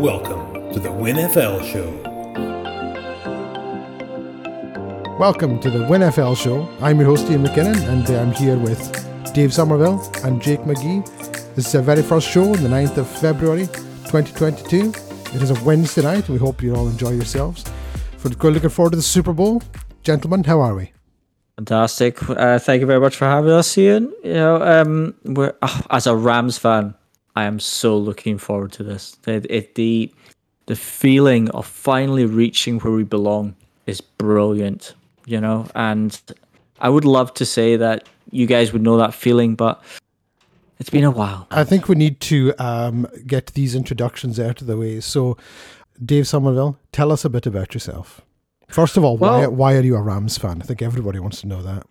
Welcome to the WinFL Show. Welcome to the WinFL Show. I'm your host Iain McKinnon, and I'm here with Dave Somerville and Jake McGee. This is our very first show on the 9th of February 2022. It is a Wednesday night, and we hope you all enjoy yourselves. We're looking forward to the Super Bowl, gentlemen, how are we? Fantastic. Uh, thank you very much for having us, Iain. You know, um, we're uh, as a Rams fan, I am so looking forward to this. It, it, the the feeling of finally reaching where we belong is brilliant, you know. And I would love to say that you guys would know that feeling, but it's been a while. I think we need to um, get these introductions out of the way. So, Dave Somerville, tell us a bit about yourself. First of all, well, why why are you a Rams fan? I think everybody wants to know that.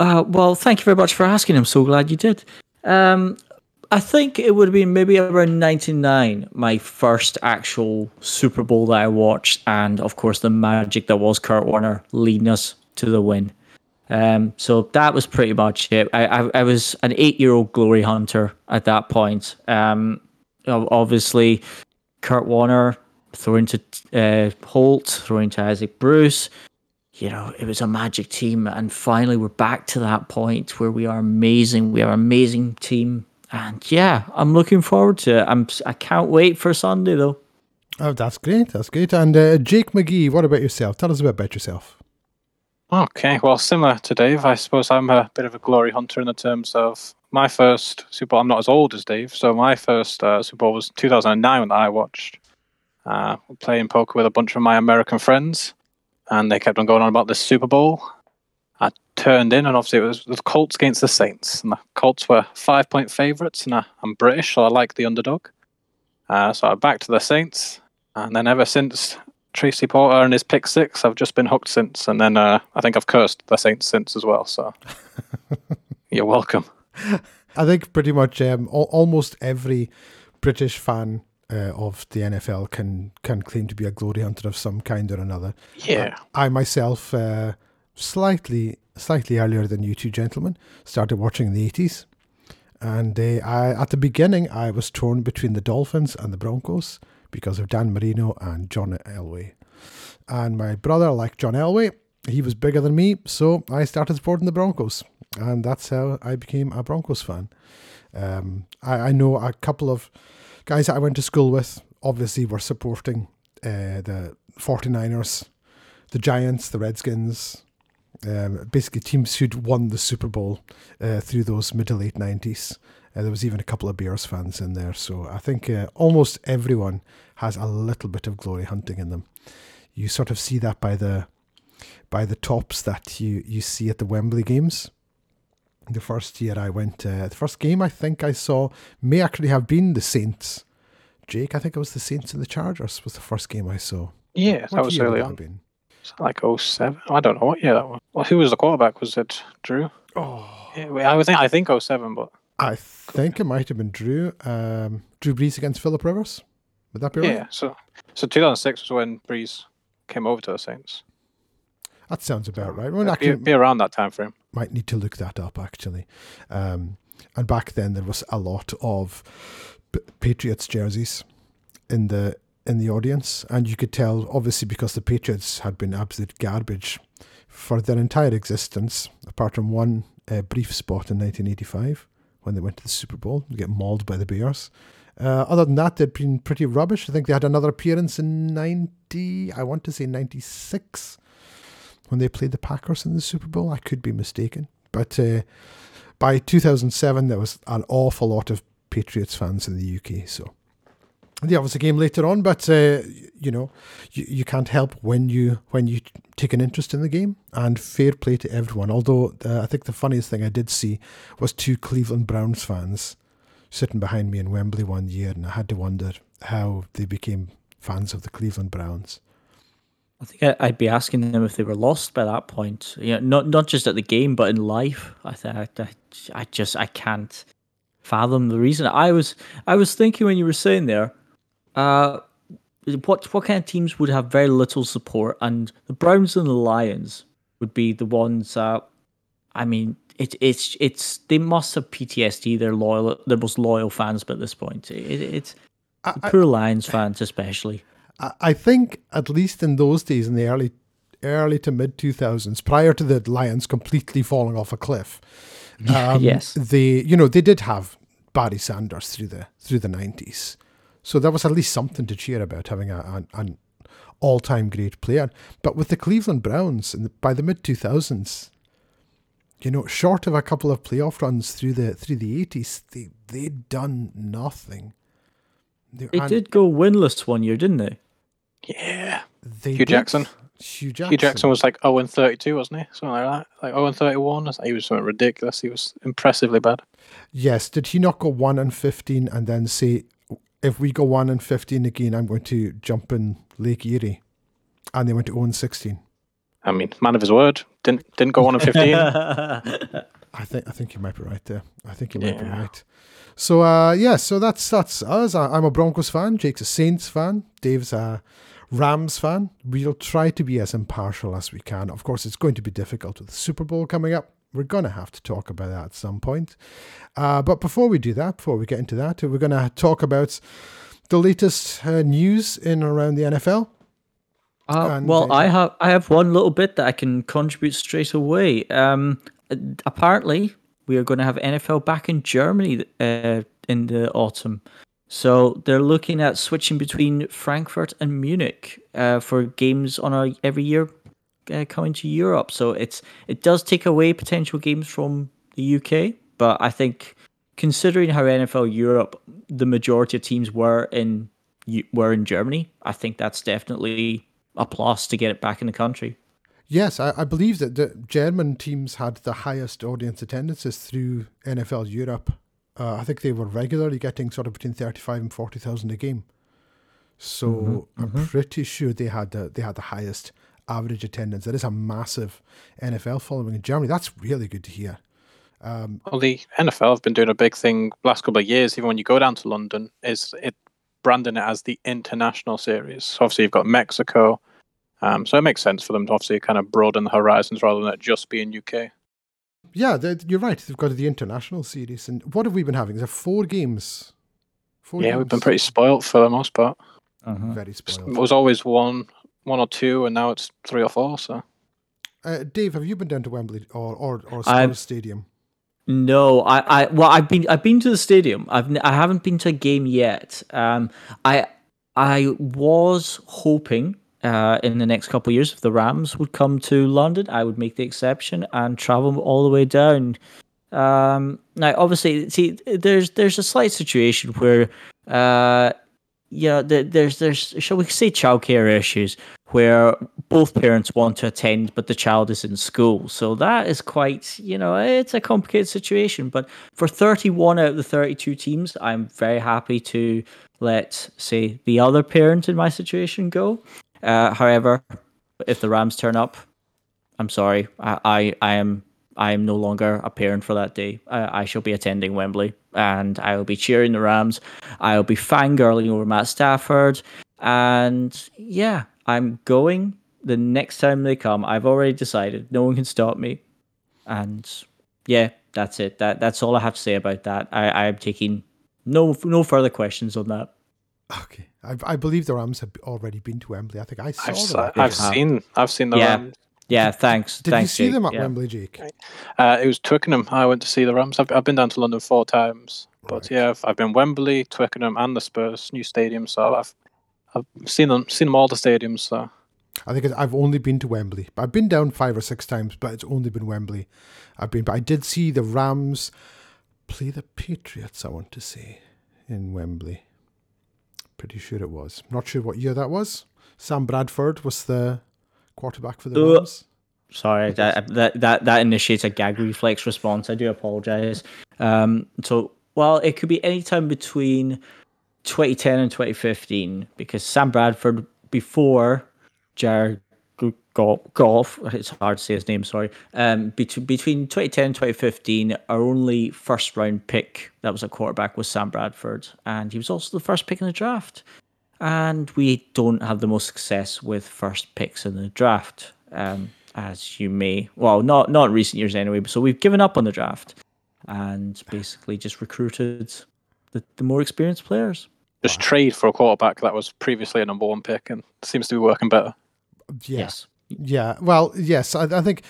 Uh, well, thank you very much for asking. I'm so glad you did. Um, I think it would have been maybe around 99, my first actual Super Bowl that I watched. And of course, the magic that was Kurt Warner leading us to the win. Um, so that was pretty much it. I, I, I was an eight year old glory hunter at that point. Um, obviously, Kurt Warner throwing to uh, Holt, throwing to Isaac Bruce. You know, it was a magic team, and finally we're back to that point where we are amazing. We are an amazing team, and yeah, I'm looking forward to it. I'm I can't wait for Sunday though. Oh, that's great. That's great. And uh, Jake McGee, what about yourself? Tell us a bit about yourself. Okay, well, similar to Dave, I suppose I'm a bit of a glory hunter in the terms of my first Super Bowl. I'm not as old as Dave, so my first uh, Super Bowl was 2009 that I watched uh, playing poker with a bunch of my American friends, and they kept on going on about this Super Bowl. I turned in, and obviously it was the Colts against the Saints, and the Colts were five point favourites, and I, am British, so I like the underdog. Uh, so I backed the Saints, and then ever since Tracy Porter and his pick six, I've just been hooked since, and then uh, I think I've cursed the Saints since as well. So you're welcome. I think pretty much um, almost every British fan uh, of the NFL can can claim to be a glory hunter of some kind or another. Yeah, I, I myself, uh, slightly slightly earlier than you two gentlemen, started watching in the eighties, and uh, I at the beginning I was torn between the Dolphins and the Broncos because of Dan Marino and John Elway, and my brother liked John Elway. He was bigger than me, so I started supporting the Broncos, and that's how I became a Broncos fan. Um, I, I know a couple of guys that I went to school with obviously were supporting uh, the 49ers, the Giants, the Redskins, um, basically teams who'd won the Super Bowl uh, through those mid to late 90s. Uh, there was even a couple of Bears fans in there. So I think uh, almost everyone has a little bit of glory hunting in them. You sort of see that by the by the tops that you, you see at the Wembley games the first year I went, uh, the first game I think I saw may actually have been the Saints. Jake, I think it was the Saints and the Chargers was the first game I saw. Yeah, what that was early on. Been? Like 07. I don't know what year that was. Well, who was the quarterback? Was it Drew? Oh, yeah, I would think I think 07, but I think it might have been Drew. Um, Drew Brees against Philip Rivers. Would that be right? Yeah. So, so 2006 was when Brees came over to the Saints. That sounds about right. Well, actually, be, be, around that time frame. Might need to look that up actually. Um, and back then there was a lot of Patriots jerseys in the in the audience, and you could tell obviously because the Patriots had been absolute garbage for their entire existence, apart from one uh, brief spot in 1985 when they went to the Super Bowl get mauled by the Bears. Uh, other than that, they'd been pretty rubbish. I think they had another appearance in 90, I want to say 96, when they played the Packers in the Super Bowl. I could be mistaken. But uh, by 2007, there was an awful lot of Patriots fans in the UK. So it was a game later on, but uh, you know, you, you can't help when you when you take an interest in the game. And fair play to everyone. Although uh, I think the funniest thing I did see was two Cleveland Browns fans sitting behind me in Wembley one year, and I had to wonder how they became fans of the Cleveland Browns. I think I'd be asking them if they were lost by that point. You know, not not just at the game, but in life. I I, I just I can't fathom the reason. I was I was thinking when you were saying there, uh, what what kind of teams would have very little support, and the Browns and the Lions would be the ones. Uh, I mean, it, it's it's they must have PTSD. They're loyal, the most loyal fans, but at this point, it, it's I, I, Poor Lions fans, especially. I- I think at least in those days, in the early early to mid two thousands, prior to the Lions completely falling off a cliff, um, Yes. they you know they did have Barry Sanders through the through the nineties, so that was at least something to cheer about having a, an, an all time great player. But with the Cleveland Browns, in the, by the mid two thousands, you know, short of a couple of playoff runs through the through the eighties, they they'd done nothing. They, They did go winless one year, didn't they? Yeah. They Hue did. Jackson. Hue Jackson. Hue Jackson was like 0 and 32, wasn't he? Something like that. Like 0 and 31. He was something ridiculous. He was impressively bad. Yes, did he not go one and fifteen and then say, if we go one and fifteen again, I'm going to jump in Lake Erie, and they went to 0 and sixteen. I mean, man of his word. Didn't didn't go 1 and 15. I think I think you might be right there. I think you might be right. So uh, yeah, so that's that's us. I- I'm a Broncos fan. Jake's a Saints fan. Dave's a Rams fan. We'll try to be as impartial as we can. Of course, it's going to be difficult with the Super Bowl coming up. We're going to have to talk about that at some point. Uh, but before we do that, before we get into that, we're going to talk about the latest uh, news in and around the NFL. Uh, well, I have I have one little bit that I can contribute straight away. Um, uh, apparently, we are going to have NFL back in Germany uh, in the autumn. So they're looking at switching between Frankfurt and Munich uh, for games on a every year uh, coming to Europe. So it's it does take away potential games from the UK, but I think considering how NFL Europe the majority of teams were in were in Germany, I think that's definitely a plus to get it back in the country. Yes, I, I believe that the German teams had the highest audience attendances through NFL Europe. Uh, I think they were regularly getting sort of between thirty-five and forty thousand a game. So I'm pretty sure they had the they had the highest average attendance. That is a massive NFL following in Germany. That's really good to hear. Well, the NFL have been doing a big thing last couple of years. Even when you go down to London, is it branding it as the international series? So obviously, you've got Mexico, um, so it makes sense for them to obviously kind of broaden the horizons rather than it just being UK. Yeah, you're right. They've got the international series, and what have we been having? Is there four games? Four Yeah, we've been pretty spoilt for the most part. very It spoiled. was always one, one or two, and now it's three or four. So Uh, Dave, have you been down to Wembley or or, or Spurs Stadium? No, I, I well, I've been I've been to the stadium. I've n- I haven't been to a game yet. Um, I I was hoping uh, in the next couple of years, if the Rams would come to London, I would make the exception and travel all the way down. Um, now, obviously, see, there's there's a slight situation where, uh, yeah, there, there's there's shall we say childcare issues where both parents want to attend, but the child is in school. So that is quite, you know, it's a complicated situation. But for 31 out of the 32 teams, I'm very happy to let, say, the other parent in my situation go. Uh, however, if the Rams turn up, I'm sorry, I, I, I am. I am no longer a parent for that day. I, I shall be attending Wembley and I will be cheering the Rams. I will be fangirling over Matt Stafford. And yeah, I'm going the next time they come. I've already decided. No one can stop me. And yeah, that's it. That that's all I have to say about that. I, I am taking no no further questions on that. Okay, I, I believe the Rams have already been to Wembley. I think I saw I've, s- them. I've Yeah. seen I've seen the Yeah. Rams. Yeah, thanks. Did thanks, you see Jake. them at Yeah. Wembley, Jake? Uh, it was Twickenham. I went to see the Rams. I've, I've been down to London four times, but Right. yeah, I've, I've been Wembley, Twickenham, and the Spurs new stadium. So I've I've seen them seen them all the stadiums. So I think I've only been to Wembley. I've been down five or six times, but it's only been Wembley. I've been, but I did see the Rams play the Patriots. I want to say in Wembley. Pretty sure it was. Not sure what year that was. Sam Bradford was the quarterback for the Uh, Rams. Sorry, that, that that that initiates a gag reflex response. I do apologize. Um, so, well, it could be any time between 2010 and 2015 because Sam Bradford before Jared G- Go- Goff, it's hard to say his name. Sorry. Um, between between 2010 and 2015, our only first round pick that was a quarterback was Sam Bradford, and he was also the first pick in the draft. And we don't have the most success with first picks in the draft, um, as you may well not not recent years anyway. So we've given up on the draft and basically just recruited the, the more experienced players. just trade for a quarterback that was previously a number one pick and seems to be working better. Yeah. Yes. Yeah. Well, yes. I, I think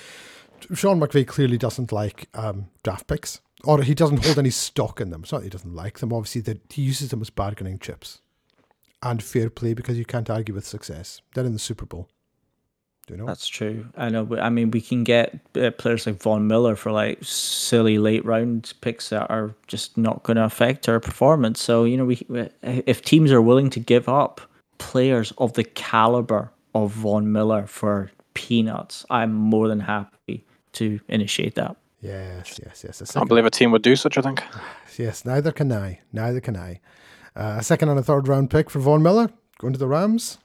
Sean McVay clearly doesn't like um, draft picks, or he doesn't hold any stock in them. It's not that he doesn't like them. Obviously, that he uses them as bargaining chips, and fair play because you can't argue with success. They're in the Super Bowl. Do you know? That's true. I know. But I mean, we can get uh, players like Von Miller for like silly late round picks that are just not going to affect our performance. So you know, we if teams are willing to give up players of the caliber of Von Miller for peanuts, I'm more than happy to initiate that. yes, yes, yes. A I second, don't believe a team would do such a thing. yes. Neither can I. Neither can I. Uh, a second and a third round pick for Von Miller going to the Rams.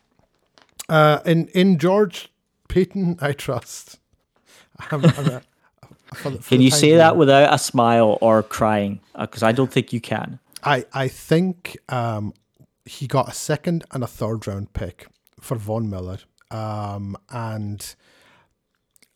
Uh, in in George Paton, I trust. I'm, I'm a- for the- for Can you say that without a smile or crying? Because I don't think you can. I I think um, he got a second and a third round pick for Von Miller, um, and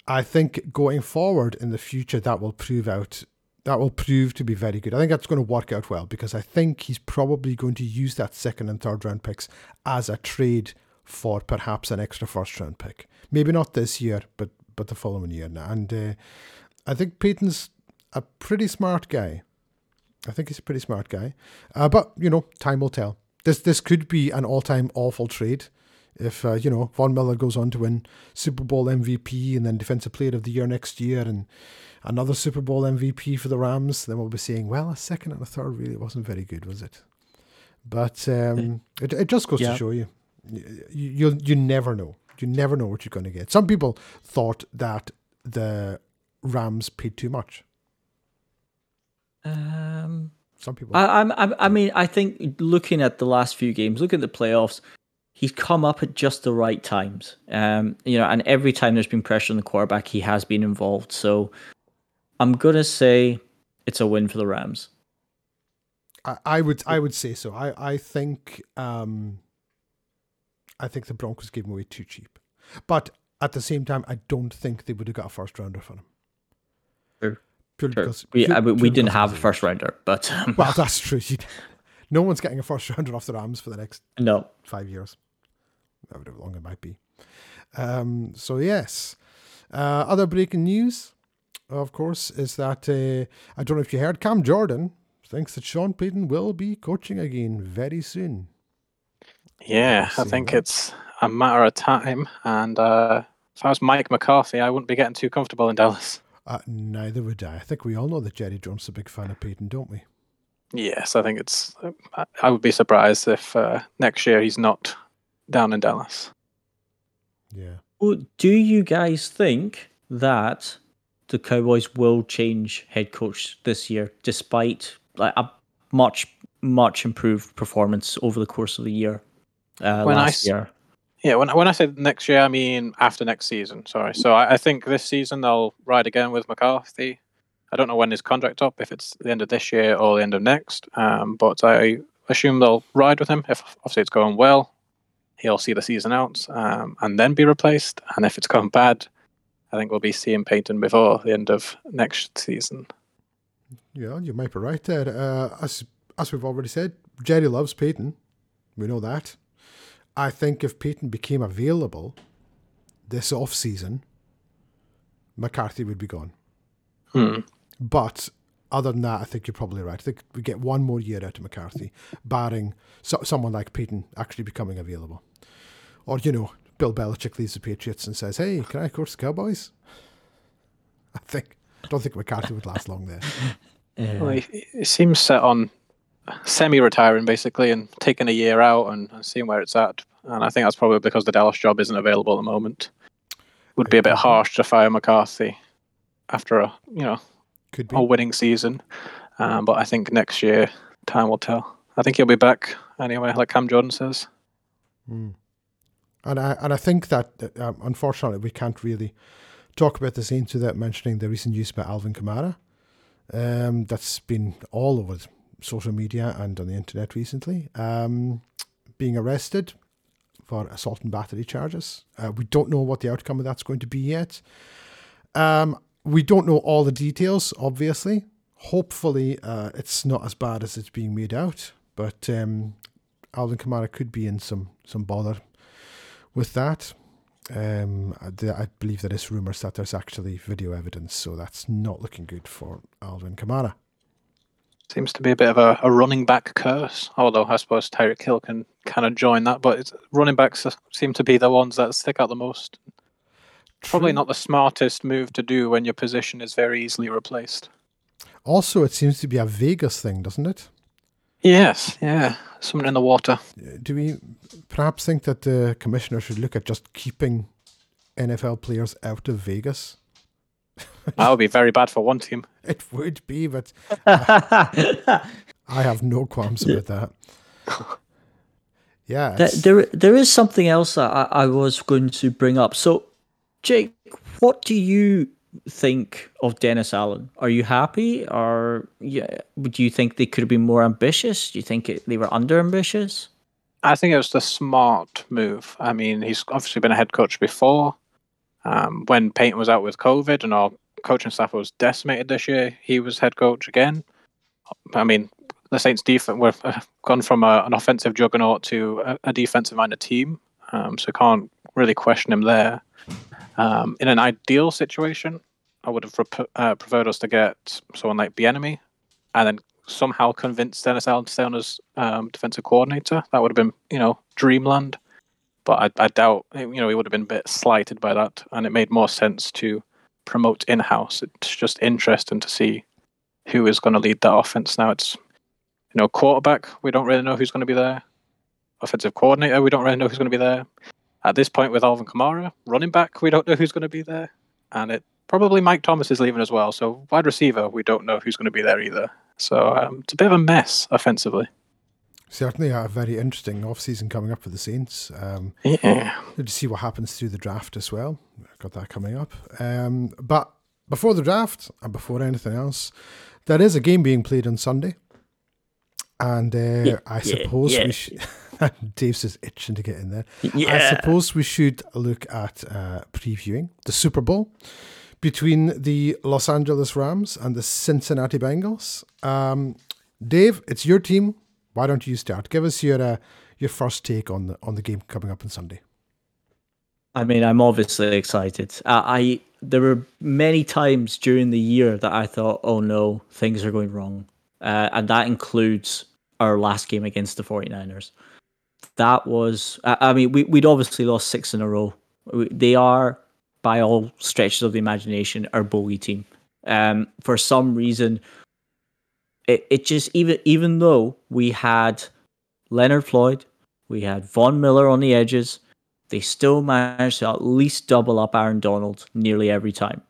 I think going forward in the future that will prove out that will prove to be very good. I think that's going to work out well because I think he's probably going to use that second and third round picks as a trade for perhaps an extra first round pick. Maybe not this year, but but the following year. And uh, I think Paton's a pretty smart guy. I think he's a pretty smart guy. Uh, but you know, time will tell. This this could be an all time awful trade. If uh, you know Von Miller goes on to win Super Bowl MVP and then Defensive Player of the Year next year and another Super Bowl MVP for the Rams, then we'll be saying, well, a second and a third really wasn't very good, was it? But um, it it just goes Yeah. to show you, you you you never know. You never know what you're going to get. Some people thought that the Rams paid too much. Um, Some people. I, I'm, I'm, I mean, I think looking at the last few games, look at the playoffs, he's come up at just the right times. Um, you know, and every time there's been pressure on the quarterback, he has been involved. So I'm gonna say it's a win for the Rams. I, I would I would say so. I I think um, I think the Broncos gave him away too cheap, but at the same time, I don't think they would have got a first rounder for him. Purely because We, pure- I, we purely didn't have a first rounder, but um, Well, that's true. No one's getting a first rounder off the Rams for the next no. five years, however long it might be. Um, so yes, uh, other breaking news, of course, is that uh, I don't know if you heard, Cam Jordan thinks that Sean Payton will be coaching again very soon. Yeah, I think that. it's a matter of time. And uh, if I was Mike McCarthy, I wouldn't be getting too comfortable in Dallas. Uh, neither would I. I think we all know that Jerry Jones is a big fan of Payton, don't we? Yes, I think it's. I- I would be surprised if uh, next year he's not down in Dallas. Yeah. Well, do you guys think that the Cowboys will change head coach this year, despite like a much much improved performance over the course of the year uh, When last s- year? Yeah, when when I say next year, I mean after next season. Sorry. So I, I think this season they'll ride again with McCarthy. I don't know when his contract up, if it's the end of this year or the end of next. Um, but I assume they'll ride with him if obviously it's going well. He'll see the season out um, and then be replaced. And if it's gone bad, I think we'll be seeing Payton before the end of next season. Yeah, you might be right there. Uh, as as we've already said, Jerry loves Payton. We know that. I think if Payton became available this off season, McCarthy would be gone. Hmm. But other than that, I think you're probably right. I think we get one more year out of McCarthy, barring so, someone like Payton actually becoming available. Or, you know, Bill Belichick leaves the Patriots and says, hey, can I coach the Cowboys? I think, I don't think McCarthy would last long there. Well, he, he seems set on semi-retiring basically and taking a year out and, and seeing where it's at. And I think that's probably because the Dallas job isn't available at the moment. Would be a bit harsh to fire McCarthy after a you know Could be. a winning season. Um, but I think next year time will tell. I think he'll be back anyway, like Cam Jordan says. Mm. And I and I think that um, unfortunately we can't really talk about the Saints without mentioning the recent news about Alvin Kamara. Um, that's been all over social media and on the internet recently. Um, being arrested for assault and battery charges. Uh, we don't know what the outcome of that's going to be yet. Um, we don't know all the details, obviously. Hopefully, uh, it's not as bad as it's being made out. But um, Alvin Kamara could be in some some bother with that. Um, I, I believe there is rumours that there's actually video evidence, so that's not looking good for Alvin Kamara. Seems to be a bit of a, a running back curse. Although I suppose Tyreek Hill can kind of join that, but running backs seem to be the ones that stick out the most. Probably not the smartest move to do when your position is very easily replaced. Also, it seems to be a Vegas thing, doesn't it? Yes, yeah, something in the water. Uh, Do we perhaps think that the commissioner should look at just keeping NFL players out of Vegas? That would be very bad for one team. It would be, but I have no qualms about that. Yeah, There, there, there is something else that I, I was going to bring up. So, Jake, what do you think of Dennis Allen? Are you happy, or yeah, would you think they could have been more ambitious? Do you think it, they were under ambitious? I think it was the smart move. I mean, he's obviously been a head coach before. Um, when Payton was out with COVID and our coaching staff was decimated this year, he was head coach again. I mean, the Saints' defense we've uh, gone from a, an offensive juggernaut to a, a defensive-minded team, um, so can't really question him there. Um, in an ideal situation, I would have prep- uh, preferred us to get someone like Bieniemy, and then somehow convince Dennis Allen to stay on as um, defensive coordinator. That would have been, you know, dreamland. But I, I doubt, you know, he would have been a bit slighted by that, and it made more sense to promote in-house. It's just interesting to see who is going to lead that offense now. It's, you know, quarterback. We don't really know who's going to be there. Offensive coordinator. We don't really know who's going to be there. At this point, with Alvin Kamara, running back, we don't know who's going to be there, and it probably Mike Thomas is leaving as well. So wide receiver, we don't know who's going to be there either. So um, it's a bit of a mess offensively. certainly a very interesting off-season coming up for the Saints. Um, Yeah. to see what happens through the draft as well. I've Got that coming up. Um, but before the draft and before anything else, there is a game being played on Sunday. And uh, Yeah, I yeah, suppose yeah. we should. Dave's just itching to get in there. I suppose we should look at uh, previewing the Super Bowl between the Los Angeles Rams and the Cincinnati Bengals. Um, Dave, it's your team. Why don't you start? Give us your uh, your first take on the on the game coming up on Sunday. I mean, I'm obviously excited. I, I there were many times during the year that I thought, "Oh no, things are going wrong," uh, and that includes our last game against the 49ers. That was, I, I mean, we we'd obviously lost six in a row. We, they are, by all stretches of the imagination, our bogey team. Um, for some reason, it it just even even though we had Leonard Floyd, we had Von Miller on the edges they still managed to at least double up Aaron Donald nearly every time.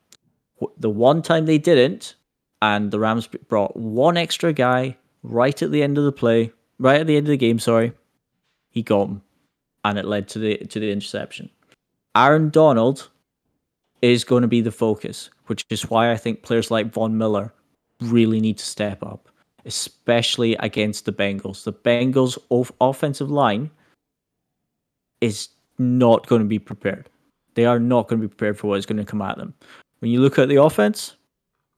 The one time they didn't, and the Rams brought one extra guy right at the end of the play, right at the end of the game. Sorry, he got him, and it led to the to the interception. Aaron Donald is going to be the focus, which is why I think players like Von Miller really need to step up, especially against the Bengals. The Bengals' off- offensive line is not going to be prepared. They are not going to be prepared for what is going to come at them. When you look at the offense,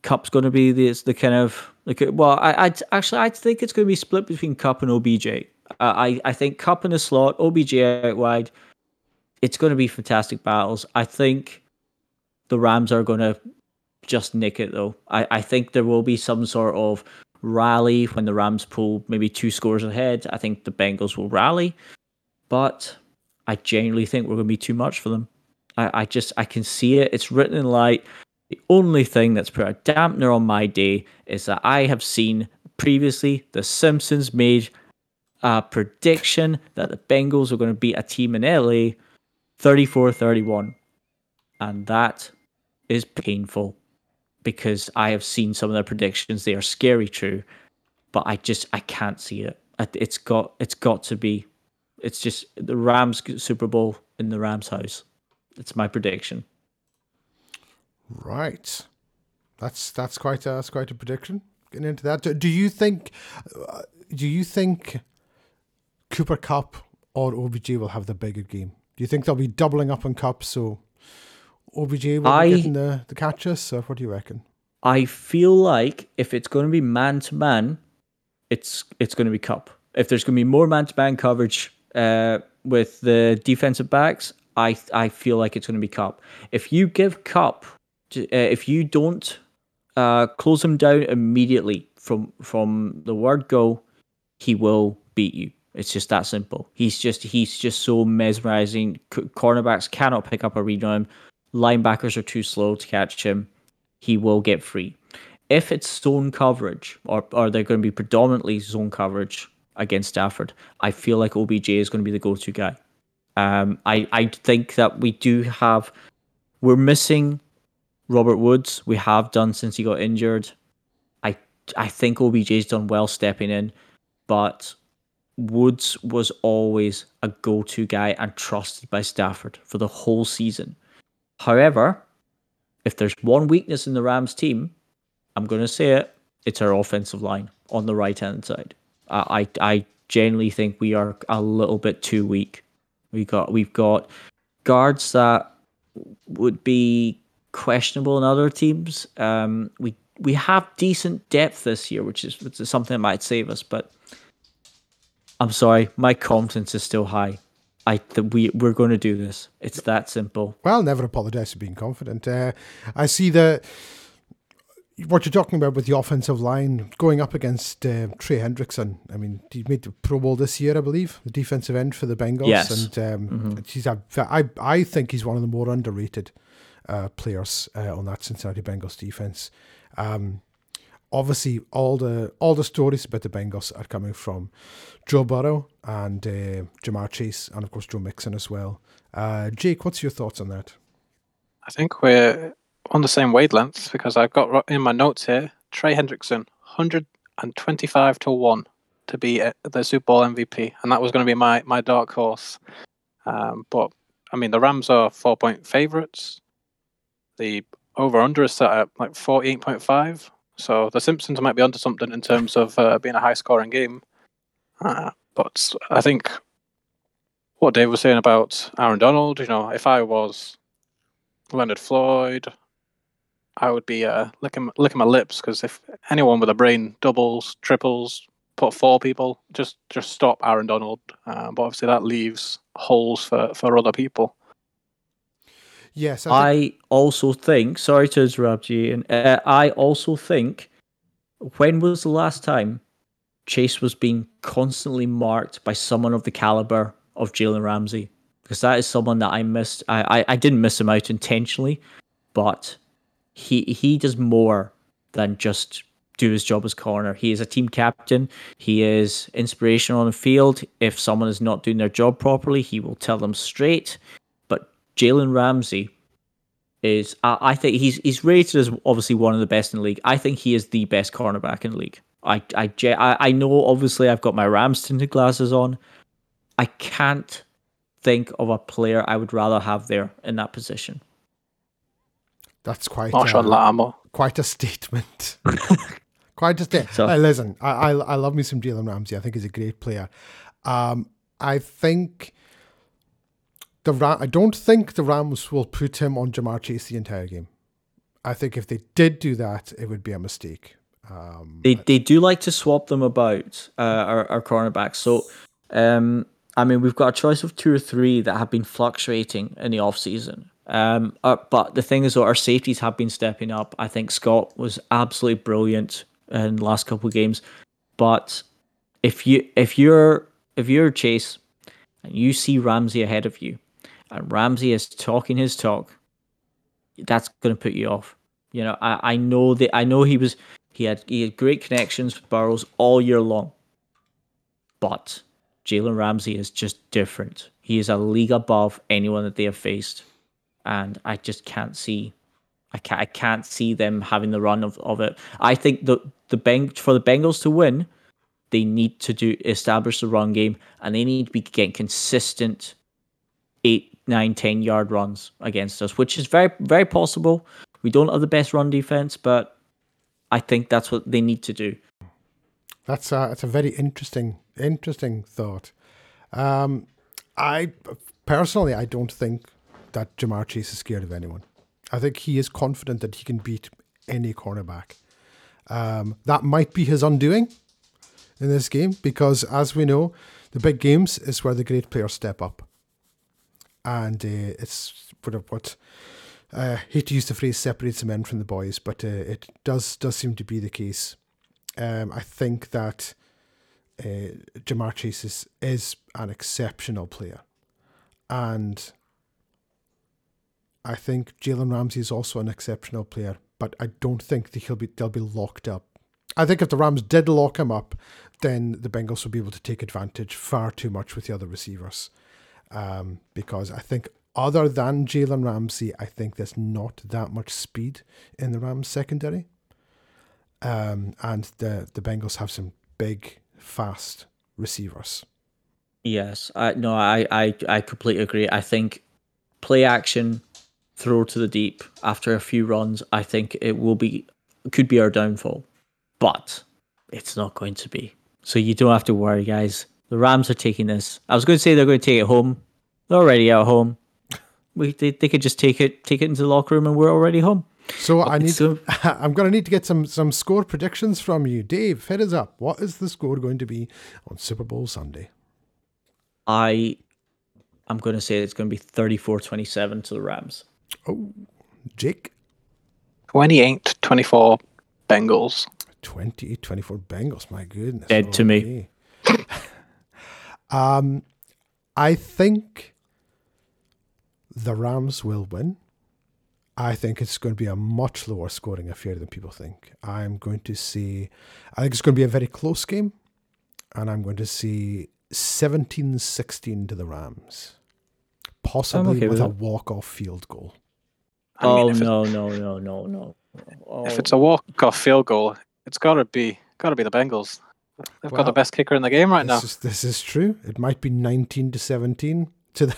Kupp's going to be the the kind of like well, I I'd, actually I think it's going to be split between Cup and OBJ. Uh, I I think Kupp in the slot, OBJ out wide. It's going to be fantastic battles. I think the Rams are going to just nick it though. I I think there will be some sort of rally when the Rams pull maybe two scores ahead. I think the Bengals will rally, but I genuinely think we're going to be too much for them. I, I just I can see it. It's written in light. The only thing that's put a dampener on my day is that I have seen previously the Simpsons made a prediction that the Bengals are going to beat a team in LA 34-31. And that is painful because I have seen some of their predictions. They are scary true, but I just I can't see it. It's got it's got to be it's just the Rams Super Bowl in the Rams house. It's my prediction. Right. That's that's quite a that's quite a prediction. Getting into that, do, do you think uh, do you think Cooper Kupp or OBJ will have the bigger game? Do you think they'll be doubling up on Kupp so OBJ will I- be getting the the catches? Or what do you reckon? I feel like if it's going to be man to man, it's it's going to be Kupp. if there's going to be more man-to-man coverage uh, with the defensive backs, I I feel like it's going to be Kupp. If you give Kupp, uh, if you don't uh, close him down immediately from from the word go, he will beat you. It's just that simple. He's just he's just so mesmerizing. Cornerbacks cannot pick up a read on him. Linebackers are too slow to catch him. He will get free. If it's zone coverage, or or they're going to be predominantly zone coverage against Stafford, I feel like OBJ is going to be the go-to guy. Um, I I think that we do have we're missing Robert Woods. We have done since he got injured. I I think OBJ's done well stepping in, but Woods was always a go-to guy and trusted by Stafford for the whole season. However, if there's one weakness in the Rams team, I'm going to say it, it's our offensive line on the right hand side. I, I I generally think we are a little bit too weak. We got we've got guards that would be questionable in other teams. Um, we we have decent depth this year, which is, which is something that might save us. But I'm sorry, my confidence is still high. I th- we we're going to do this. It's that simple. Well, never apologize for being confident. Uh, I see the what you're talking about with the offensive line going up against uh, Trey Hendrickson. I mean, he made the Pro Bowl this year, I believe, the defensive end for the Bengals. Yes. And um, Mm-hmm. he's a, I, I think he's one of the more underrated uh, players uh, on that Cincinnati Bengals defense. Um, obviously, all the all the stories about the Bengals are coming from Joe Burrow and uh, Ja'Marr Chase, and of course Joe Mixon as well. Uh, Jake, what's your thoughts on that? I think we're on the same wavelength because I've got in my notes here Trey Hendrickson, 125 to 1 to be uh, the Super Bowl MVP. And that was going to be my, my dark horse. Um, but, I mean, the Rams are four point favorites. The over under is set at like 48.5. So the Simpsons might be onto something in terms of uh, being a high scoring game. Uh, but I think what Dave was saying about Aaron Donald, you know, if I was Leonard Floyd, I would be uh, licking licking my lips because if anyone with a brain doubles, triples, put four people, just just stop Aaron Donald. Uh, but obviously that leaves holes for for other people. Yes, I think, I also think. Sorry to interrupt you. And uh, I also think. When was the last time Chase was being constantly marked by someone of the caliber of Jalen Ramsey? Because that is someone that I missed. I, I, I didn't miss him out intentionally, but he he does more than just do his job as corner. He is a team captain. He is inspirational on the field. If someone is not doing their job properly, he will tell them straight. But Jalen Ramsey is, I, I think he's he's rated as obviously one of the best in the league. I think he is the best cornerback in the league. I I I, I know obviously I've got my Rams tinted glasses on. I can't think of a player I would rather have there in that position. that's quite Marshon uh, Lattimore. quite a statement. quite a statement. So- listen, I, I I love me some Jalen Ramsey. I think he's a great player. Um, I think the Ram. I don't think the Rams will put him on Ja'Marr Chase the entire game. I think if they did do that, it would be a mistake. Um, They they do like to swap them about uh, our our cornerbacks. So, um, I mean, we've got a choice of two or three that have been fluctuating in the off season. Um, uh, but the thing is, though, our safeties have been stepping up. I think Scott was absolutely brilliant in the last couple of games. But if you if you're if you're Chase and you see Ramsey ahead of you, and Ramsey is talking his talk, that's going to put you off. You know, I, I know that I know he was he had he had great connections with Burrows all year long, but Jalen Ramsey is just different. He is a league above anyone that they have faced, and I just can't see. I can't, I can't see them having the run of, of it. I think the the Beng for the Bengals to win, they need to do establish the run game, and they need to be getting consistent eight, nine, ten yard runs against us, which is very very possible. We don't have the best run defense, but I think that's what they need to do. That's a, that's a very interesting interesting thought. Um, I personally I don't think that Ja'Marr Chase is scared of anyone. I think he is confident that he can beat any cornerback. Um, that might be his undoing. in this game because, as we know, the big games is where the great players step up, and uh, it's what what. Uh, hate to use the phrase separates the men from the boys, but uh, it does does seem to be the case. Um, I think that uh, Ja'Marr Chase is, is an exceptional player, and I think Jalen Ramsey is also an exceptional player, but I don't think that he'll be they'll be locked up. I think if the Rams did lock him up, then the Bengals would be able to take advantage far too much with the other receivers. Um, because I think other than Jalen Ramsey, I think there's not that much speed in the Rams secondary. Um, and the the Bengals have some big, fast receivers. Yes, I no, I, I I completely agree. I think play action, throw to the deep after a few runs. I think it will be could be our downfall, but it's not going to be. So you don't have to worry, guys. The Rams are taking this. I was going to say they're going to take it home. They're already at home. We they, they could just take it take it into the locker room and we're already home. So I need. so- I'm going to need to get some some score predictions from you, Dave. Hit us up. What is the score going to be on Super Bowl Sunday? I I'm going to say it's going to be 34-27 to the Rams. Oh, Jake, 28 24 Bengals. 20, 24 Bengals. My goodness. Dead to me. Okay. um, I think the Rams will win. I think it's going to be a much lower scoring affair than people think. I'm going to see, I think it's going to be a very close game, and I'm going to see 17 16 to the Rams, possibly okay with with a walk off field goal. I mean, oh if, it- no no no no no! Oh, if it's a walk-off field goal, it's got to be got to be the Bengals. They've got the best kicker in the game right now. This is, this is true. It might be 19 to 17 to the.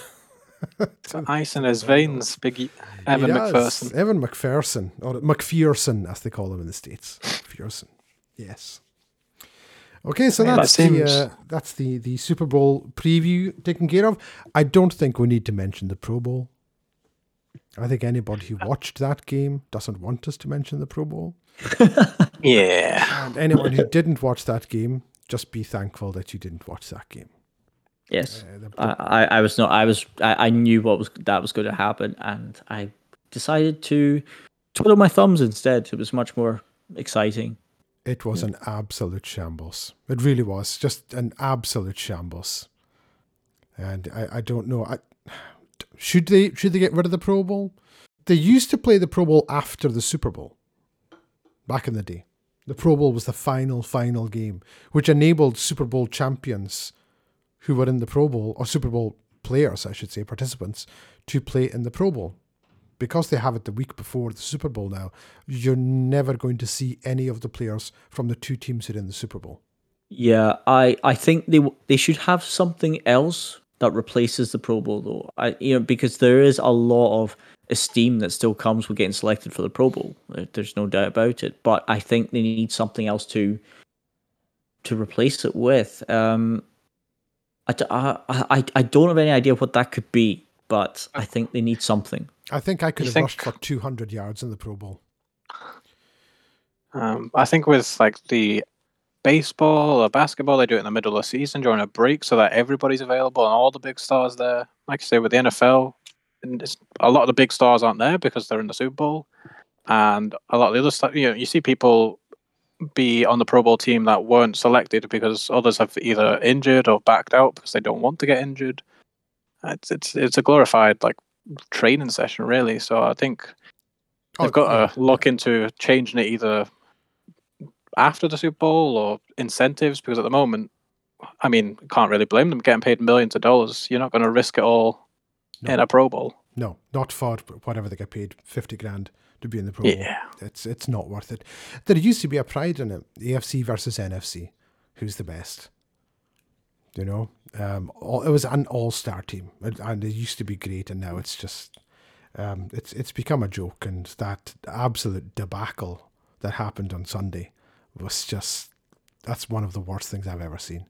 Ice in his veins, Biggie Evan He. McPherson. Evan McPherson, or McPherson, as they call him in the States. McPherson. Yes. Okay, so Yeah, that that's the uh, that's the the Super Bowl preview taken care of. I don't think we need to mention the Pro Bowl. I think anybody who watched that game doesn't want us to mention the Pro Bowl. Yeah. And anyone who didn't watch that game, just be thankful that you didn't watch that game. yes. Uh, the- I, I, I was not. I was. I, I knew what was that was going to happen, and I decided to twiddle my thumbs instead. It was much more exciting. It was an absolute shambles. It really was just an absolute shambles. And I, I don't know. I, should they should they get rid of the Pro Bowl? They used to play the Pro Bowl after the Super Bowl. Back in the day, the Pro Bowl was the final final game, which enabled Super Bowl champions who were in the Pro Bowl or Super Bowl players, I should say, participants, to play in the Pro Bowl because they have it the week before the Super Bowl now, you're never going to see any of the players from the two teams that are in the Super Bowl. Yeah, I, I think they they should have something else that replaces the Pro Bowl though. I you know because there is a lot of esteem that still comes with getting selected for the Pro Bowl. There's no doubt about it. But I think they need something else to to replace it with. Um, I, d- I, I, I don't have any idea what that could be, but I think they need something. I think I could You have think- rushed for 200 yards in the Pro Bowl. Um, I think with like the baseball or basketball, they do it in the middle of the season during a break so that everybody's available and all the big stars there. Like I say, with the NFL, a lot of the big stars aren't there because they're in the Super Bowl, and a lot of the other stuff. You know, you see people be on the Pro Bowl team that weren't selected because others have either injured or backed out because they don't want to get injured. It's it's it's a glorified like training session, really. So I think oh, they've Oh, got yeah. to look into changing it either after the Super Bowl or incentives because at the moment, I mean, can't really blame them getting paid millions of dollars. You're not going to risk it all No. in a Pro Bowl. No, not for whatever they get paid, 50 grand to be in the Pro Bowl. Yeah. It's, it's not worth it. There used to be a pride in it AFC versus NFC. Who's the best? You know, um, all, it was an all-star team, and, and it used to be great, and now it's just, um, it's it's become a joke, and that absolute debacle that happened on Sunday was just, that's one of the worst things I've ever seen.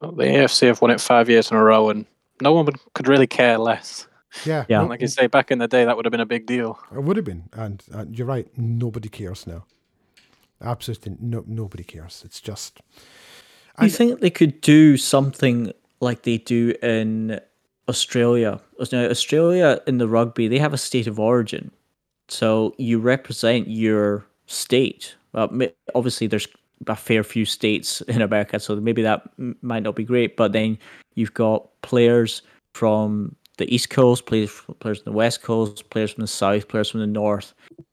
Well, the AFC have won it five years in a row, and no one could really care less. Yeah, Yeah. no- Like you say, back in the day, that would have been a big deal. It would have been, and, and you're right. Nobody cares now. Absolutely, no, nobody cares. It's just, You think they could do something like they do in Australia? Now, Australia in the rugby, they have a state of origin, so you represent your state. Well, obviously, there's a fair few states in America, so maybe that might not be great. But then you've got players from the East Coast, players players from the West Coast, players from the South, players from the North,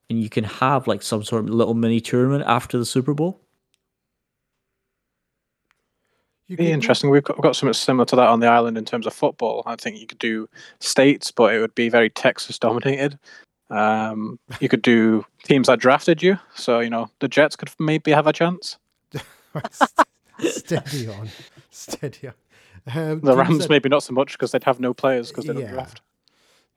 and you can have like some sort of little mini tournament after the Super Bowl. You Be interesting. We've got, we've got something similar to that on the island in terms of football. I think you could do states, but it would be very Texas dominated. Um, you could do teams that drafted you. So, you know, the Jets could maybe have a chance. steady on, steady on. Um, The Rams that- maybe not so much because they'd have no players because they don't Yeah. draft.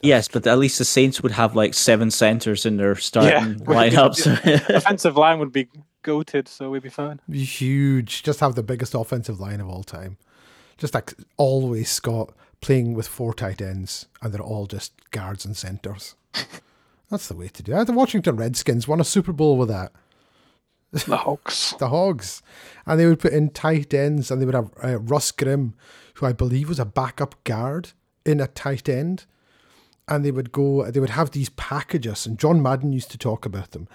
Yes, but at least the Saints would have like seven centers in their starting lineups. Offensive line would be goated, so we'd be fine. be huge. Just have the biggest offensive line of all time. Just like always, Scott playing with four tight ends, and they're all just guards and centers. That's the way to do it. The Washington Redskins won a Super Bowl with that. The Hawks. The Hogs, and they would put in tight ends, and they would have uh, Russ Grimm, who I believe was a backup guard in a tight end. And they would go, they would have these packages, and John Madden used to talk about them,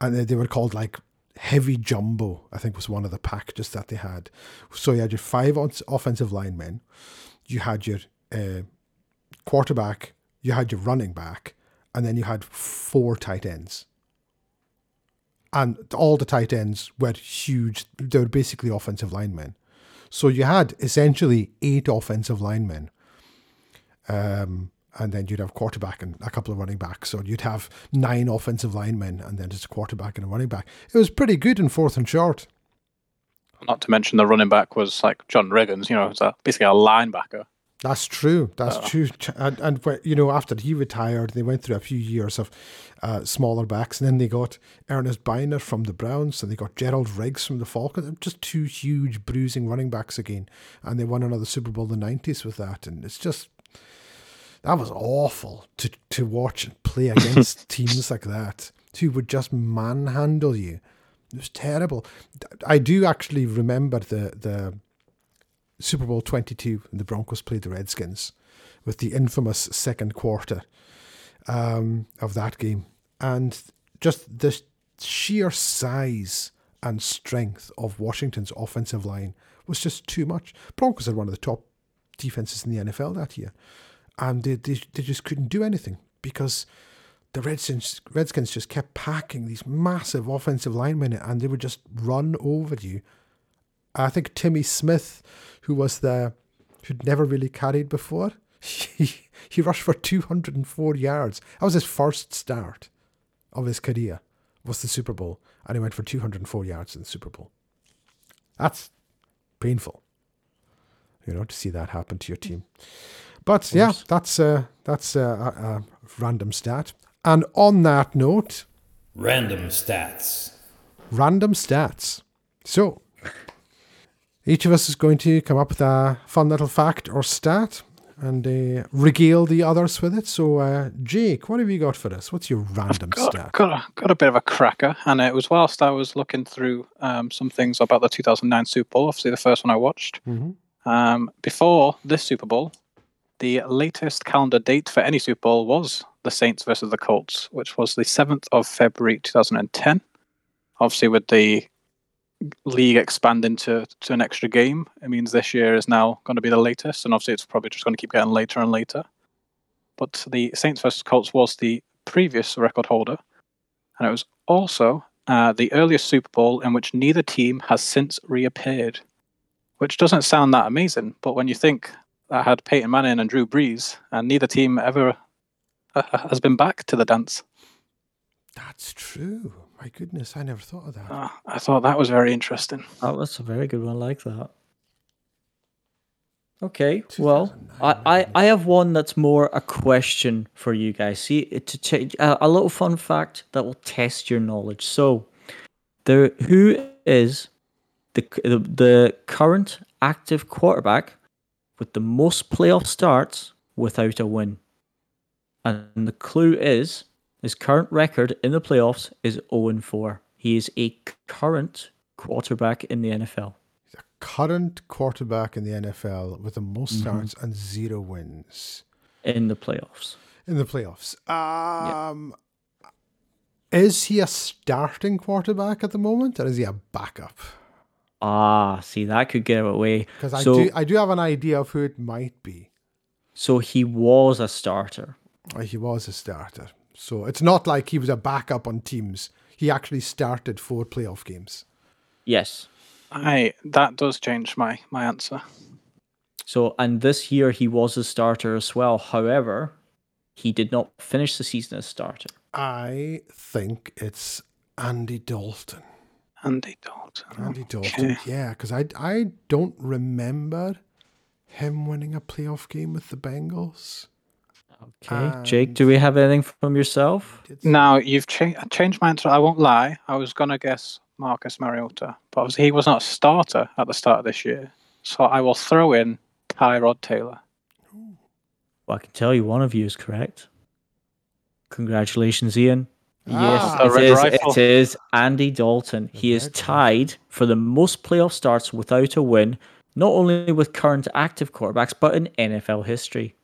and they, they were called like heavy jumbo. I think was one of the packages that they had. So you had your five offensive linemen, you had your uh, quarterback, you had your running back, and then you had four tight ends and all the tight ends were huge. They were basically offensive linemen. So you had essentially eight offensive linemen. Um, and then you'd have quarterback and a couple of running backs. So you'd have nine offensive linemen and then just a quarterback and a running back. It was pretty good in fourth and short. Not to mention the running back was like John Riggins, you know, basically a linebacker. That's true. That's true. And, and you know, after he retired, they went through a few years of uh, smaller backs, and then they got Earnest Byner from the Browns, and they got Gerald Riggs from the Falcons. Just two huge bruising running backs again, and they won another Super Bowl in the nineties with that. And it's just that was awful to to watch and play against teams like that who would just manhandle you. It was terrible. I do actually remember the the Super Bowl 22 and the Broncos played the Redskins with the infamous second quarter um, of that game. And just the sheer size and strength of Washington's offensive line was just too much. Broncos had one of the top defenses in the NFL that year. And they, they, they just couldn't do anything because the Redskins, Redskins just kept packing these massive offensive linemen and they would just run over you I think Timmy Smith, who was the who'd never really carried before, he, he rushed for 204 yards. That was his first start of his career, was the Super Bowl, and he went for 204 yards in the Super Bowl. That's painful, you know, to see that happen to your team. But yeah, that's uh, that's uh, a, a random stat. And on that note, Random stats. random stats. So, each of us is going to come up with a fun little fact or stat and uh, regale the others with it. So, uh, Jake, what have you got for us? What's your random Got, stat? got, a, got a bit of a cracker, and it was whilst I was looking through um, some things about the 2009 Super Bowl, obviously the first one I watched. hmm Um, before this Super Bowl, the latest calendar date for any Super Bowl was the Saints versus the Colts, which was the 7th of February 2010. Obviously, with the league expanding to, to an extra game, it means this year is now going to be the latest, and obviously, it's probably just going to keep getting later and later. But the Saints versus Colts was the previous record holder, and it was also uh, the earliest Super Bowl in which neither team has since reappeared which doesn't sound that amazing. But when you think that had Peyton Manning and Drew Brees, and neither team ever uh, has been back to the dance, That's true. My goodness, I never thought of that. uh, I thought that was very interesting. Oh, that's a very good one. I like that. Okay, well, I, I, I have one that's more a question for you guys. See, to change a, a little fun fact that will test your knowledge. So, the who is the the, the current active quarterback with the most playoff starts without a win? And the clue is his current record in the playoffs is 0 4. He is a current quarterback in the NFL. He's a current quarterback in the NFL with the most Mm-hmm. starts and zero wins in the playoffs. in the playoffs. Um, Is he a starting quarterback at the moment, or is he a backup? Ah, see, that could get away. Because I so, do, I do have an idea of who it might be. so he was a starter. Uh, He was a starter, so it's not like he was a backup on teams. He actually started four playoff games. Yes. I that does change my my answer. So, and this year he was a starter as well. However, he did not finish the season as starter. I think it's Andy Dalton. Andy Dalton. Andy Dalton, Okay. yeah, because I, I don't remember him winning a playoff game with the Bengals. Okay, Jake, do we have anything from yourself? Did Now you've cha- changed my answer. I won't lie. I was gonna guess Marcus Mariota, but obviously he was not a starter at the start of this year. So I will throw in Tyrod Taylor. Well, I can tell you one of you is correct. Congratulations, Iain. Ah. yes, The it Red is, Rifle. it is Andy Dalton. he is Red tied for the most playoff starts without a win, not only with current active quarterbacks, but in NFL history,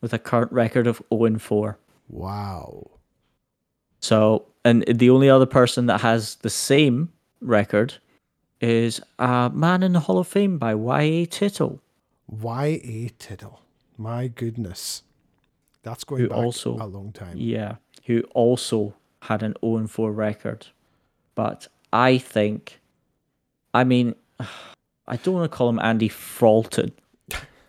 with a current record of 0 4. Wow. So, and the only other person that has the same record is a man in the Hall of Fame by Y.A. Tittle. Y.A. Tittle. My goodness. That's going Who back also- a long time. Yeah, who also had an 0 4 record. But I think, I mean, I don't want to call him Andy Fralton,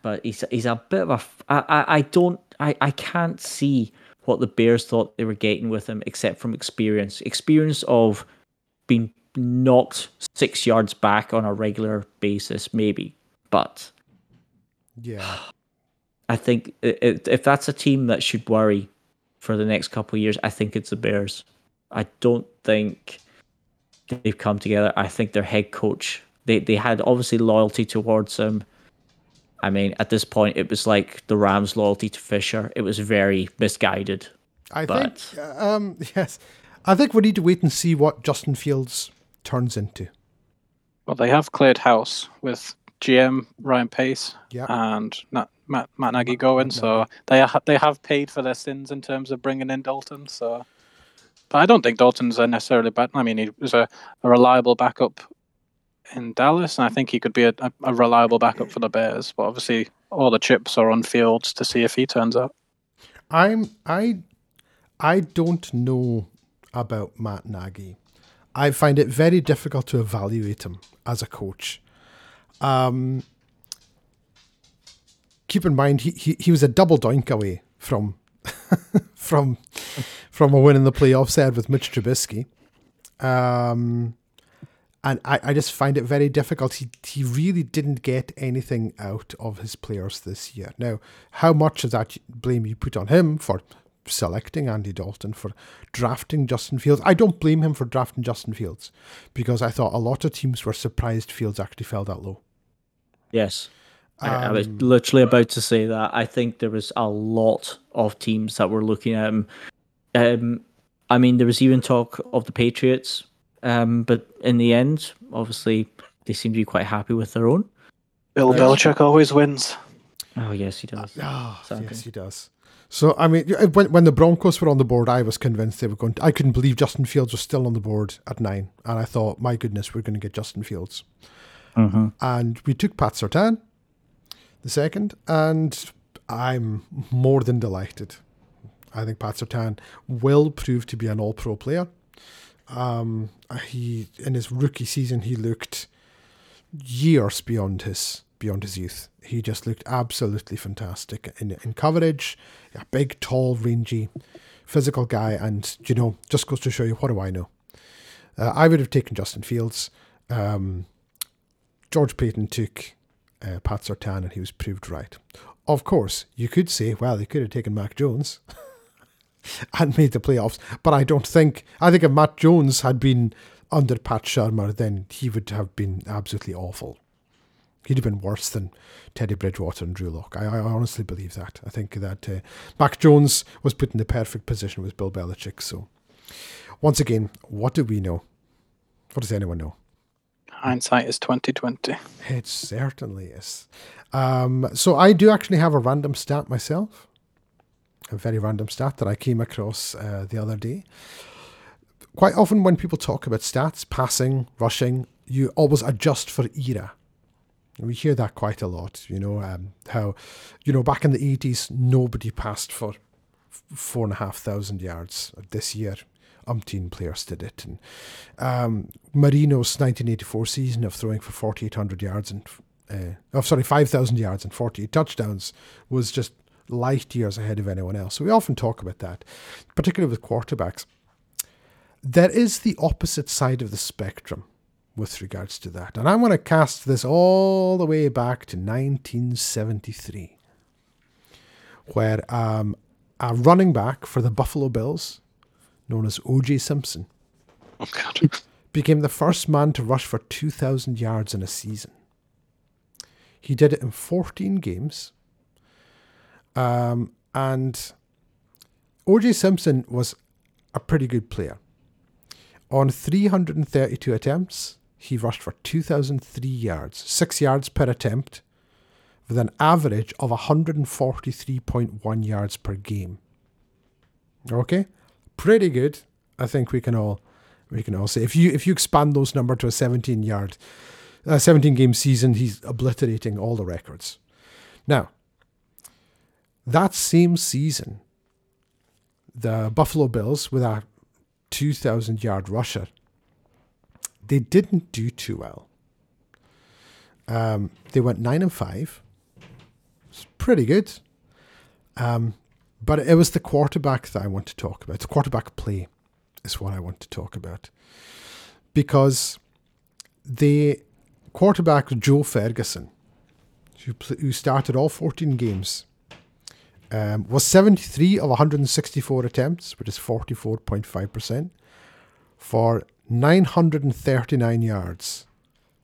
but he's he's a bit of a. I, I, I don't. I, I can't see what the Bears thought they were getting with him except from experience. Experience of being knocked six yards back on a regular basis, maybe. But Yeah. I think i- i- if that's a team that should worry for the next couple of years, I think it's the Bears. I don't think they've come together. I think their head coach, they, they had obviously loyalty towards him. I mean, at this point, it was like the Rams' loyalty to Fisher. It was very misguided. I But- think, um, yes. I think we need to wait and see what Justin Fields turns into. Well, they have cleared house with GM Ryan Pace Yeah. and Nat, Matt, Matt Nagy going, so they ha- they have paid for their sins in terms of bringing in Dalton. So, but I don't think Dalton's a necessarily bad. I mean, he was a, a reliable backup in Dallas, and I think he could be a, a, reliable backup for the Bears. But obviously, all the chips are on Fields to see if he turns up. I'm I I don't know about Matt Nagy. I find it very difficult to evaluate him as a coach. Um, keep in mind he, he, he was a double doink away from from from a win in the playoffs there with Mitch Trubisky. Um, and I, I just find it very difficult. He he really didn't get anything out of his players this year. Now, how much of that blame you put on him for selecting Andy Dalton, for drafting Justin Fields? I don't blame him for drafting Justin Fields because I thought a lot of teams were surprised Fields actually fell that low. Yes. I, I was literally about to say that. I think there was a lot of teams that were looking at him. Um, I mean, there was even talk of the Patriots, um, but in the end, obviously, they seem to be quite happy with their own. Bill Yes. Belichick always wins. Oh yes, he does. Sadly. yes, he does. So I mean, when when the Broncos were on the board, I was convinced they were going. To, I couldn't believe Justin Fields was still on the board at nine, and I thought, my goodness, we're going to get Justin Fields. hmm And we took Pat Surtain, the second, and I'm more than delighted. I think Pat Surtain will prove to be an All-Pro player. Um, he in his rookie season, he looked years beyond his beyond his youth. He just looked absolutely fantastic in in coverage. A big, tall, rangy, physical guy, and you know, just goes to show you what do I know. Uh, I would have taken Justin Fields. Um, George Paton took uh, Pat Surtain, and he was proved right. Of course, you could say, well, he could have taken Mac Jones and made the playoffs, but I don't think. I think if Matt Jones had been under Pat Shurmur, then he would have been absolutely awful. He'd have been worse than Teddy Bridgewater and Drew Lock. I, I honestly believe that. I think that uh, Mac Jones was put in the perfect position with Bill Belichick. So, once again, what do we know? What does anyone know? Hindsight is twenty twenty. It certainly is. Um, so I do actually have a random stat myself, a very random stat that I came across uh, the other day. Quite often, when people talk about stats, passing, rushing, you always adjust for era. We hear that quite a lot, you know, um, how, you know, back in the 80s, nobody passed for four and a half thousand yards this year. Umpteen players did it. And um, Marino's 1984 season of throwing for 4,800 yards and, uh, oh, sorry, 5,000 yards and 48 touchdowns was just light years ahead of anyone else. So we often talk about that, particularly with quarterbacks. There is the opposite side of the spectrum with regards to that. And I'm going to cast this all the way back to 1973, where um, a running back for the Buffalo Bills, known as O.J. Simpson, Oh god. became the first man to rush for 2,000 yards in a season. He did it in 14 games. Um, and O.J. Simpson was a pretty good player. On 332 attempts, he rushed for 2,003 yards, six yards per attempt, with an average of 143.1 yards per game. Okay, pretty good. I think we can all we can all say if you if you expand those number to a 17 yard, uh, 17 game season, he's obliterating all the records. Now, that same season, the Buffalo Bills with a 2,000 yard rusher, they didn't do too well. Um, they went nine and five. It's pretty good. Um, but it was the quarterback that I want to talk about. The quarterback play is what I want to talk about. Because the quarterback, Joe Ferguson, who, who started all 14 games, um, was 73 of 164 attempts, which is 44.5%, for 939 yards,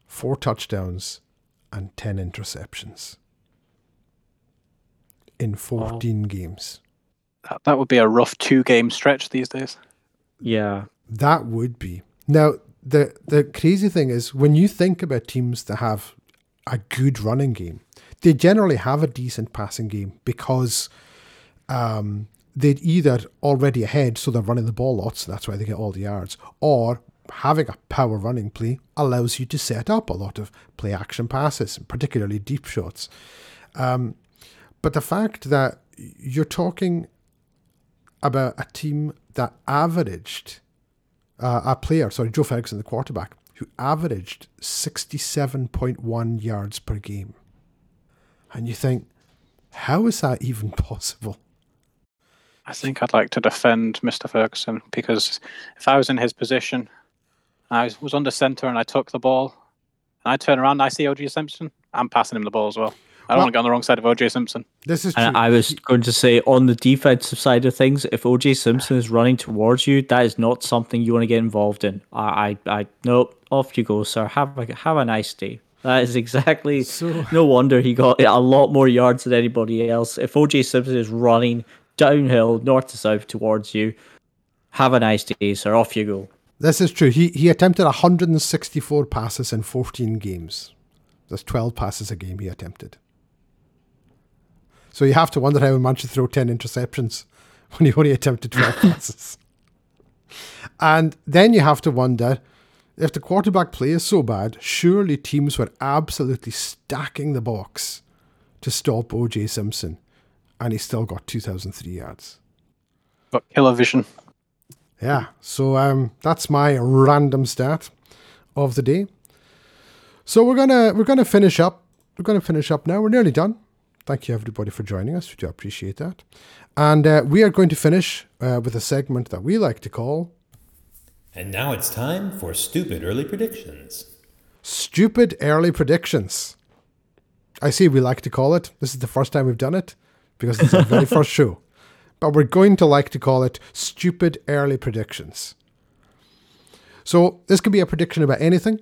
four touchdowns, and 10 interceptions in 14 games. That, that would be a rough two game stretch these days. Yeah. That would be. Now, the the crazy thing is when you think about teams that have a good running game, they generally have a decent passing game because um, they're either already ahead, so they're running the ball lots, that's why they get all the yards, or having a power running play allows you to set up a lot of play action passes, particularly deep shots. Um, but the fact that you're talking about a team that averaged uh, a player, sorry, Joe Ferguson, the quarterback, who averaged 67.1 yards per game. And you think, how is that even possible? I think I'd like to defend Mr. Ferguson because if I was in his position, I was- under centre and I took the ball, and I turn around and I see OJ Simpson, I'm passing him the ball as well. I don't Well- want to get on the wrong side of OJ Simpson. This is true. And I was going to say, on the defensive side of things, if OJ Simpson is running towards you, that is not something you want to get involved in. I, I, I nope. Off you go, sir. Have a have a nice day. That is exactly. So- no wonder he got a lot more yards than anybody else. If OJ Simpson is running downhill, north to south towards you, have a nice day, sir. Off you go. This is true. He he attempted 164 passes in 14 games. That's 12 passes a game he attempted. So you have to wonder how he managed to throw 10 interceptions when he only attempted 12 passes. And then you have to wonder if the quarterback play is so bad, surely teams were absolutely stacking the box to stop OJ Simpson, and he still got 2,003 yards. Got killer vision. Yeah, so um, that's my random stat of the day. So we're gonna we're gonna finish up. We're gonna finish up now. We're nearly done. Thank you everybody for joining us. We do appreciate that. And uh, we are going to finish uh, with a segment that we like to call And now it's time for stupid early predictions. "Stupid Early Predictions." I see we like to call it. This is the first time we've done it because it's our very first show. But we're going to like to call it "Stupid Early Predictions." So this could be a prediction about anything,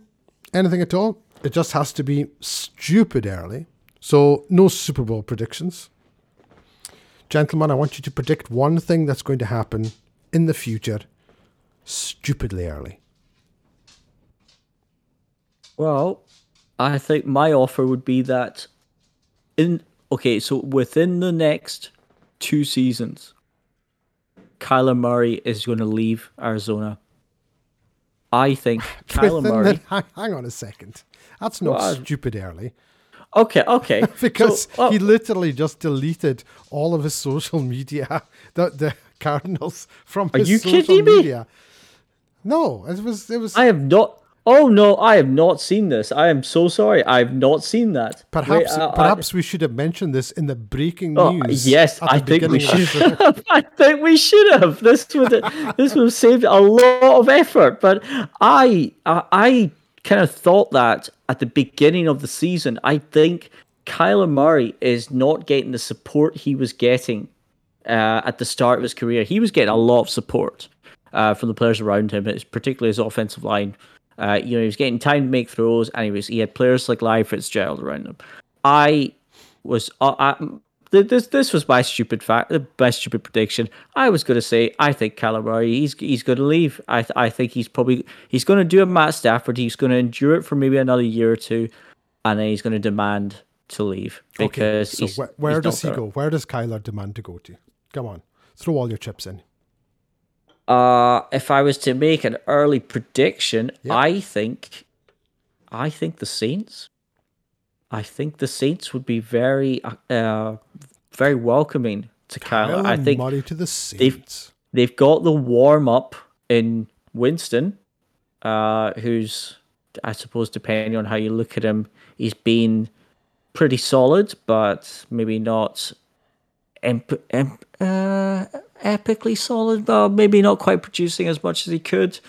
anything at all. It just has to be stupid early. So no Super Bowl predictions. Gentlemen, I want you to predict one thing that's going to happen in the future stupidly early. Well, I think my offer would be that in okay, so within the next two seasons, Kyler Murray is going to leave Arizona. I think Kyler Murray. the- hang, on a second. That's not Well, stupid early. Okay, okay. Because So, oh, he literally just deleted all of his social media, the, the Cardinals from Are his you social kidding me? media. No, it was it was I have not. Oh no, I have not seen this. I am so sorry. I have not seen that. perhaps Wait, uh, I- perhaps we should have mentioned this in the breaking Oh, news. yes, I think we beginning of the should. show. I think we should have. This would this would have saved a lot of effort. But I I, I kind of thought that at the beginning of the season. I think Kyler Murray is not getting the support he was getting uh, at the start of his career. He was getting a lot of support uh, from the players around him, particularly his offensive line. Uh, you know, he was getting time to make throws, and he was he had players like Larry Fitzgerald around him. I was uh, I, this this was my stupid fact, my stupid prediction. I was going to say I think Murray he's he's going to leave. I th- I think he's probably he's going to do a Matt Stafford. He's going to endure it for maybe another year or two, and then he's going to demand to leave Okay, because so he's, where, does he go? Where does Kyler demand to go to? Come on, throw all your chips in. Uh, if I was to make an early prediction. I think, I think the Saints. I think the Saints would be very, uh, very welcoming to Kyler. I think Murray to the Saints. they've got the warm up in Winston, uh, who's, I suppose, depending on how you look at him, he's been pretty solid, but maybe not emp- uh, epically solid, but maybe not quite producing as much as he could,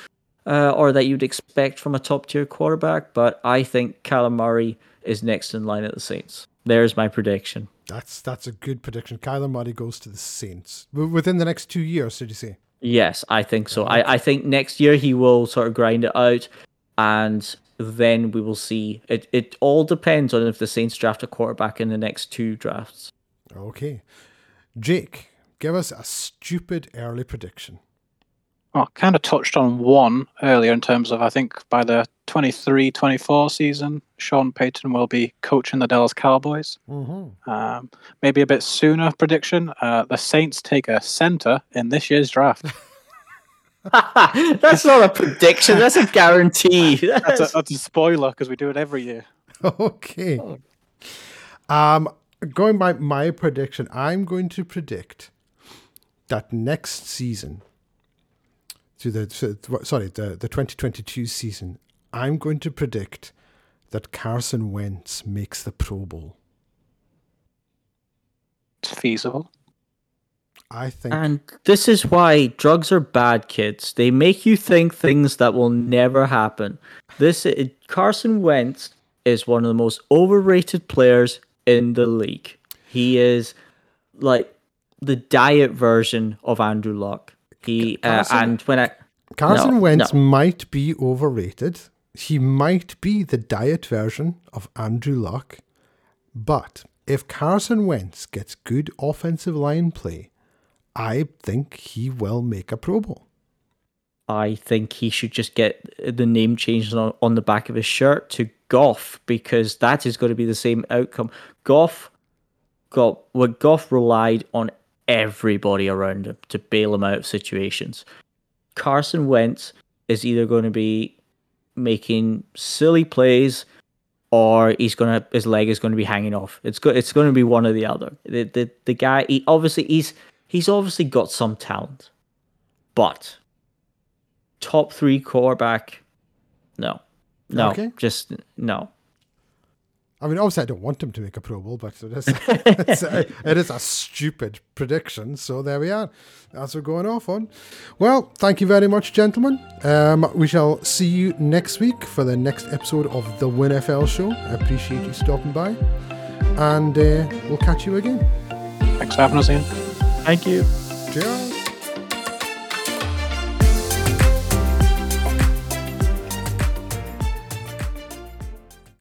uh, or that you'd expect from a top tier quarterback. But I think Callum Murray is next in line at the Saints. There's my prediction. That's that's a good prediction. Kyler Murray goes to the Saints within the next two years. Did you say? Yes, I think so. I, I think next year he will sort of grind it out, and then we will see. It it all depends on if the Saints draft a quarterback in the next two drafts. Okay, Jake, give us a stupid early prediction. Well, kind of touched on one earlier in terms of I think by the 23 24 season, Sean Payton will be coaching the Dallas Cowboys. Mm-hmm. Um, maybe a bit sooner prediction. Uh, the Saints take a center in this year's draft. that's not a prediction. That's a guarantee. That's a, That's- that's a spoiler because we do it every year. Okay. Um, going by my prediction, I'm going to predict that next season, to the to- sorry the the 2022 season, I'm going to predict that Carson Wentz makes the Pro Bowl. It's feasible. I think And this is why drugs are bad, kids. They make you think things that will never happen. This it, Carson Wentz is one of the most overrated players in the league. He is like the diet version of Andrew Luck. He uh, and when I Carson no, Wentz no. might be overrated. He might be the diet version of Andrew Luck. But if Carson Wentz gets good offensive line play, I think he will make a Pro Bowl. I think he should just get the name changed on, on the back of his shirt to Goff because that is going to be the same outcome. Goff got what Goff relied on everybody around him to bail him out of situations. Carson Wentz is either going to be making silly plays or he's gonna his leg is going to be hanging off. It's go, it's going to be one or the other. The the, the guy he obviously he's he's obviously got some talent, but top three quarterback, no, no, Okay. just no. I mean, obviously, I don't want him to make a Pro Bowl, but it is, it's a, it is a stupid prediction. So there we are. That's what we're going off on. Well, thank you very much, gentlemen. Um, we shall see you next week for the next episode of the WINFL show. I appreciate you stopping by. And uh, we'll catch you again. Thanks for having us, Iain. Thank you. Cheers.